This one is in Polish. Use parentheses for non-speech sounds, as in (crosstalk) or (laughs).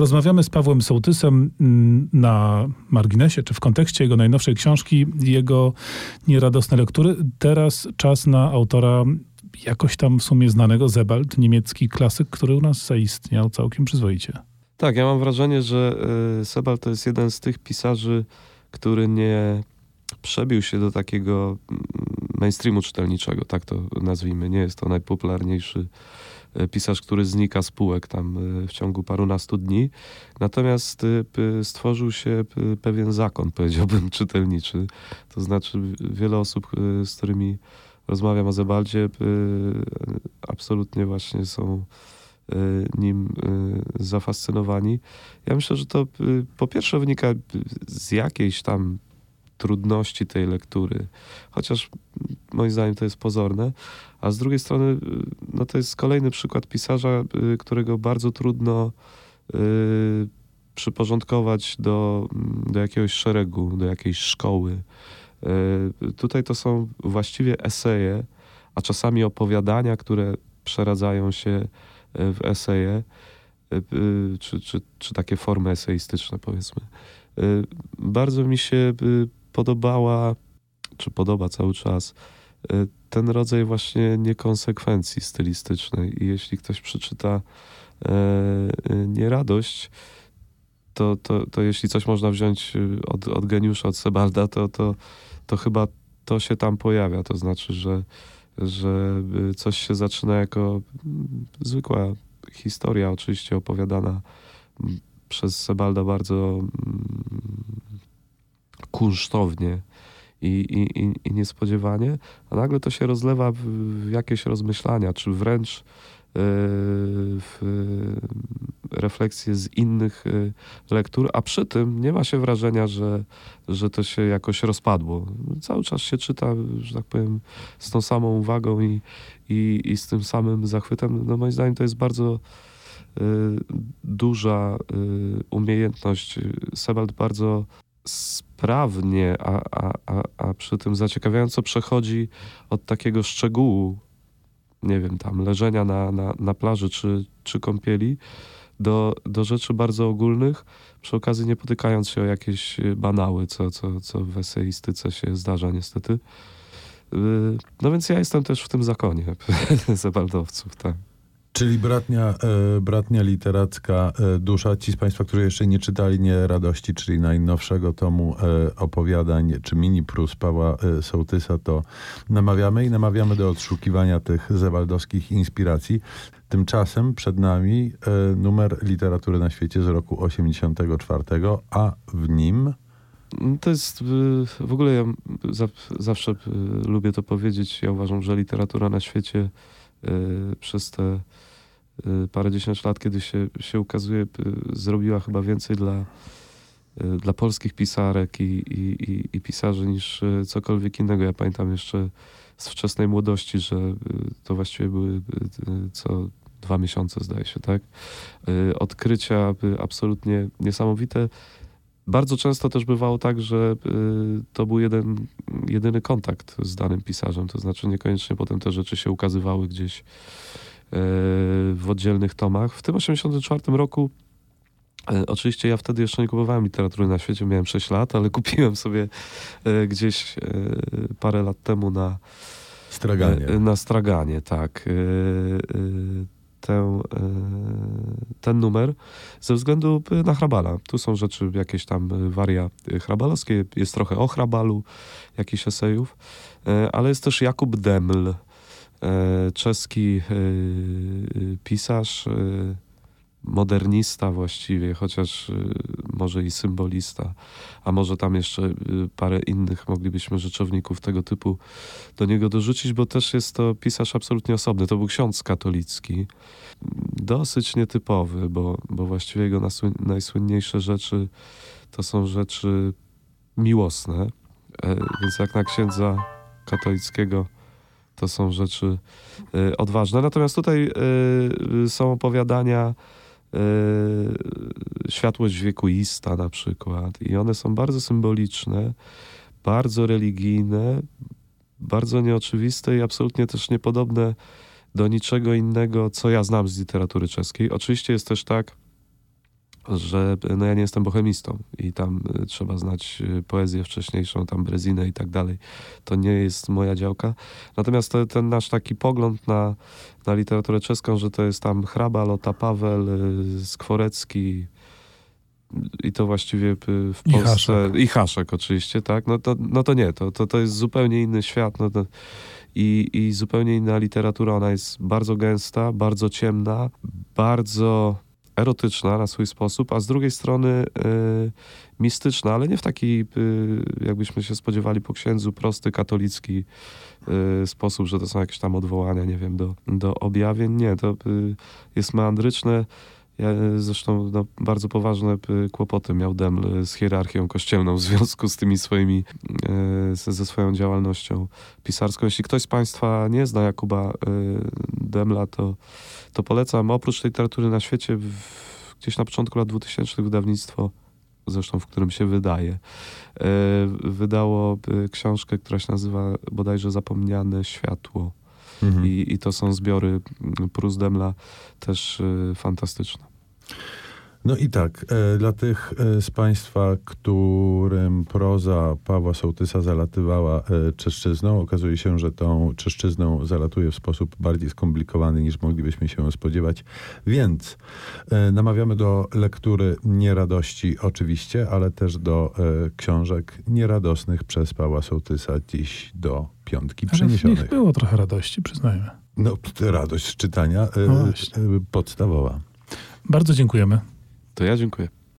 Rozmawiamy z Pawłem Sołtysem mm, na marginesie, czy w kontekście jego najnowszej książki, jego nieradosne lektury. Teraz czas na autora jakoś tam w sumie znanego, Zebald, niemiecki klasyk, który u nas zaistniał całkiem przyzwoicie. Tak, ja mam wrażenie, że y, Sebald to jest jeden z tych pisarzy, który nie przebił się do takiego mm, mainstreamu czytelniczego, tak to nazwijmy. Nie jest to najpopularniejszy pisarz, który znika z półek tam e, w ciągu parunastu dni. Natomiast e, stworzył się pewien zakon, (laughs) powiedziałbym, czytelniczy. To znaczy wiele osób, z którymi rozmawiam o Zebaldzie, absolutnie właśnie są nim zafascynowani. Ja myślę, że to po pierwsze wynika z jakiejś tam trudności tej lektury, chociaż moim zdaniem to jest pozorne, a z drugiej strony y, no to jest kolejny przykład pisarza, y, którego bardzo trudno y, przyporządkować do, do jakiegoś szeregu, do jakiejś szkoły. Tutaj to są właściwie eseje, a czasami opowiadania, które przeradzają się w eseje, czy, czy, czy takie formy eseistyczne, powiedzmy. Bardzo mi się podobała, czy podoba cały czas, y, ten rodzaj właśnie niekonsekwencji stylistycznej. I jeśli ktoś przeczyta e, y, nieradość, to, to, to jeśli coś można wziąć y, od, od geniusza, od Sebalda, to, to, to chyba to się tam pojawia. To znaczy, że, że coś się zaczyna jako mm, zwykła historia, oczywiście opowiadana mm, przez Sebalda bardzo mm, kunsztownie i, i, i, niespodziewanie, a nagle to się rozlewa w, jakieś rozmyślania, czy wręcz yy, w refleksje z innych yy, lektur, a przy tym nie ma się wrażenia, że, że to się jakoś rozpadło. Cały czas się czyta, że tak powiem, z tą samą uwagą i, i, i z tym samym zachwytem. No moim zdaniem to jest bardzo duża umiejętność. Sebald bardzo sprawnie, a, a, a, a przy tym zaciekawiająco przechodzi od takiego szczegółu, nie wiem, tam leżenia na, na, na plaży czy, czy kąpieli, do, do rzeczy bardzo ogólnych, przy okazji nie potykając się o jakieś banały, co, co, co w eseistyce się zdarza niestety. Y, no więc ja jestem też w tym zakonie (laughs) Zebaldowców, tak. Czyli bratnia, e, bratnia literacka e, dusza. Ci z Państwa, którzy jeszcze nie czytali Nie Radości, czyli najnowszego tomu e, opowiadań, czy mini prus Pawła e, Sołtysa, to namawiamy i namawiamy do odszukiwania tych zewaldowskich inspiracji. Tymczasem przed nami e, numer literatury na świecie z roku 84, a w nim... To jest, w ogóle ja zawsze lubię to powiedzieć, ja uważam, że literatura na świecie przez te parędziesiąt lat, kiedy się, się ukazuje, zrobiła chyba więcej dla, dla polskich pisarek i, i, i pisarzy niż cokolwiek innego. Ja pamiętam jeszcze z wczesnej młodości, że to właściwie były co dwa miesiące, zdaje się, tak? Odkrycia absolutnie niesamowite. Bardzo często też bywało tak, że to był jeden, jedyny kontakt z danym pisarzem, to znaczy niekoniecznie potem te rzeczy się ukazywały gdzieś e, w oddzielnych tomach. W tym 1984 roku e, Oczywiście ja wtedy jeszcze nie kupowałem literatury na świecie, miałem 6 lat, ale (laughs) kupiłem sobie gdzieś parę lat temu na Straganie. Na Straganie, tak tę, e, ten numer ze względu na Hrabala. Tu są rzeczy jakieś tam waria hrabalowskie, jest trochę o Hrabalu, jakichś esejów, e, ale jest też Jakub Deml, e, czeski pisarz, modernista właściwie, chociaż y, może i symbolista, a może tam jeszcze y, parę innych moglibyśmy rzeczowników tego typu do niego dorzucić, bo też jest to pisarz absolutnie osobny. To był ksiądz katolicki, dosyć nietypowy, bo, bo właściwie jego najsłynniejsze rzeczy to są rzeczy miłosne, e, więc jak na księdza katolickiego to są rzeczy y, odważne. Natomiast tutaj są opowiadania światłość wiekuista na przykład. I one są bardzo symboliczne, bardzo religijne, bardzo nieoczywiste i absolutnie też niepodobne do niczego innego, co ja znam z literatury czeskiej. Oczywiście jest też tak, że no ja nie jestem bohemistą i tam y, trzeba znać y, poezję wcześniejszą, tam Brezinę i tak dalej. To nie jest moja działka. Natomiast to, ten nasz taki pogląd na, na literaturę czeską, że to jest tam Hrabal, Lota Paweł, y, Skworecki i to właściwie w I Polsce... Haszek. I Haszek oczywiście, tak? No to, no to nie, to, to, to jest zupełnie inny świat. No to, i, I zupełnie inna literatura. Ona jest bardzo gęsta, bardzo ciemna, bardzo erotyczna na swój sposób, a z drugiej strony y, mistyczna, ale nie w taki, y, jakbyśmy się spodziewali po księdzu, prosty, katolicki y, sposób, że to są jakieś tam odwołania, nie wiem, do, do objawień. Nie, to jest meandryczne. Y, zresztą no, bardzo poważne y, kłopoty miał Deml z hierarchią kościelną w związku z tymi swoimi, ze, swoją działalnością pisarską. Jeśli ktoś z Państwa nie zna Jakuba Demla, to, to polecam. Oprócz literatury na świecie, gdzieś na początku lat 2000 wydawnictwo, zresztą w którym się wydaje, wydało książkę, która się nazywa bodajże Zapomniane Światło. Mhm. I, I to są zbiory mm, Prus Demla też y, fantastyczne. No i tak, e, dla tych e, z Państwa, którym proza Pawła Sołtysa zalatywała e, czeszczyzną, okazuje się, że tą czeszczyzną zalatuje w sposób bardziej skomplikowany niż moglibyśmy się spodziewać. Więc e, namawiamy do lektury nieradości oczywiście, ale też do książek nieradosnych przez Pawła Sołtysa dziś do piątki Ale w przeniesionych. nich było trochę radości, przyznajmy. No, radość czytania No podstawowa. Bardzo dziękujemy. To ja dziękuję.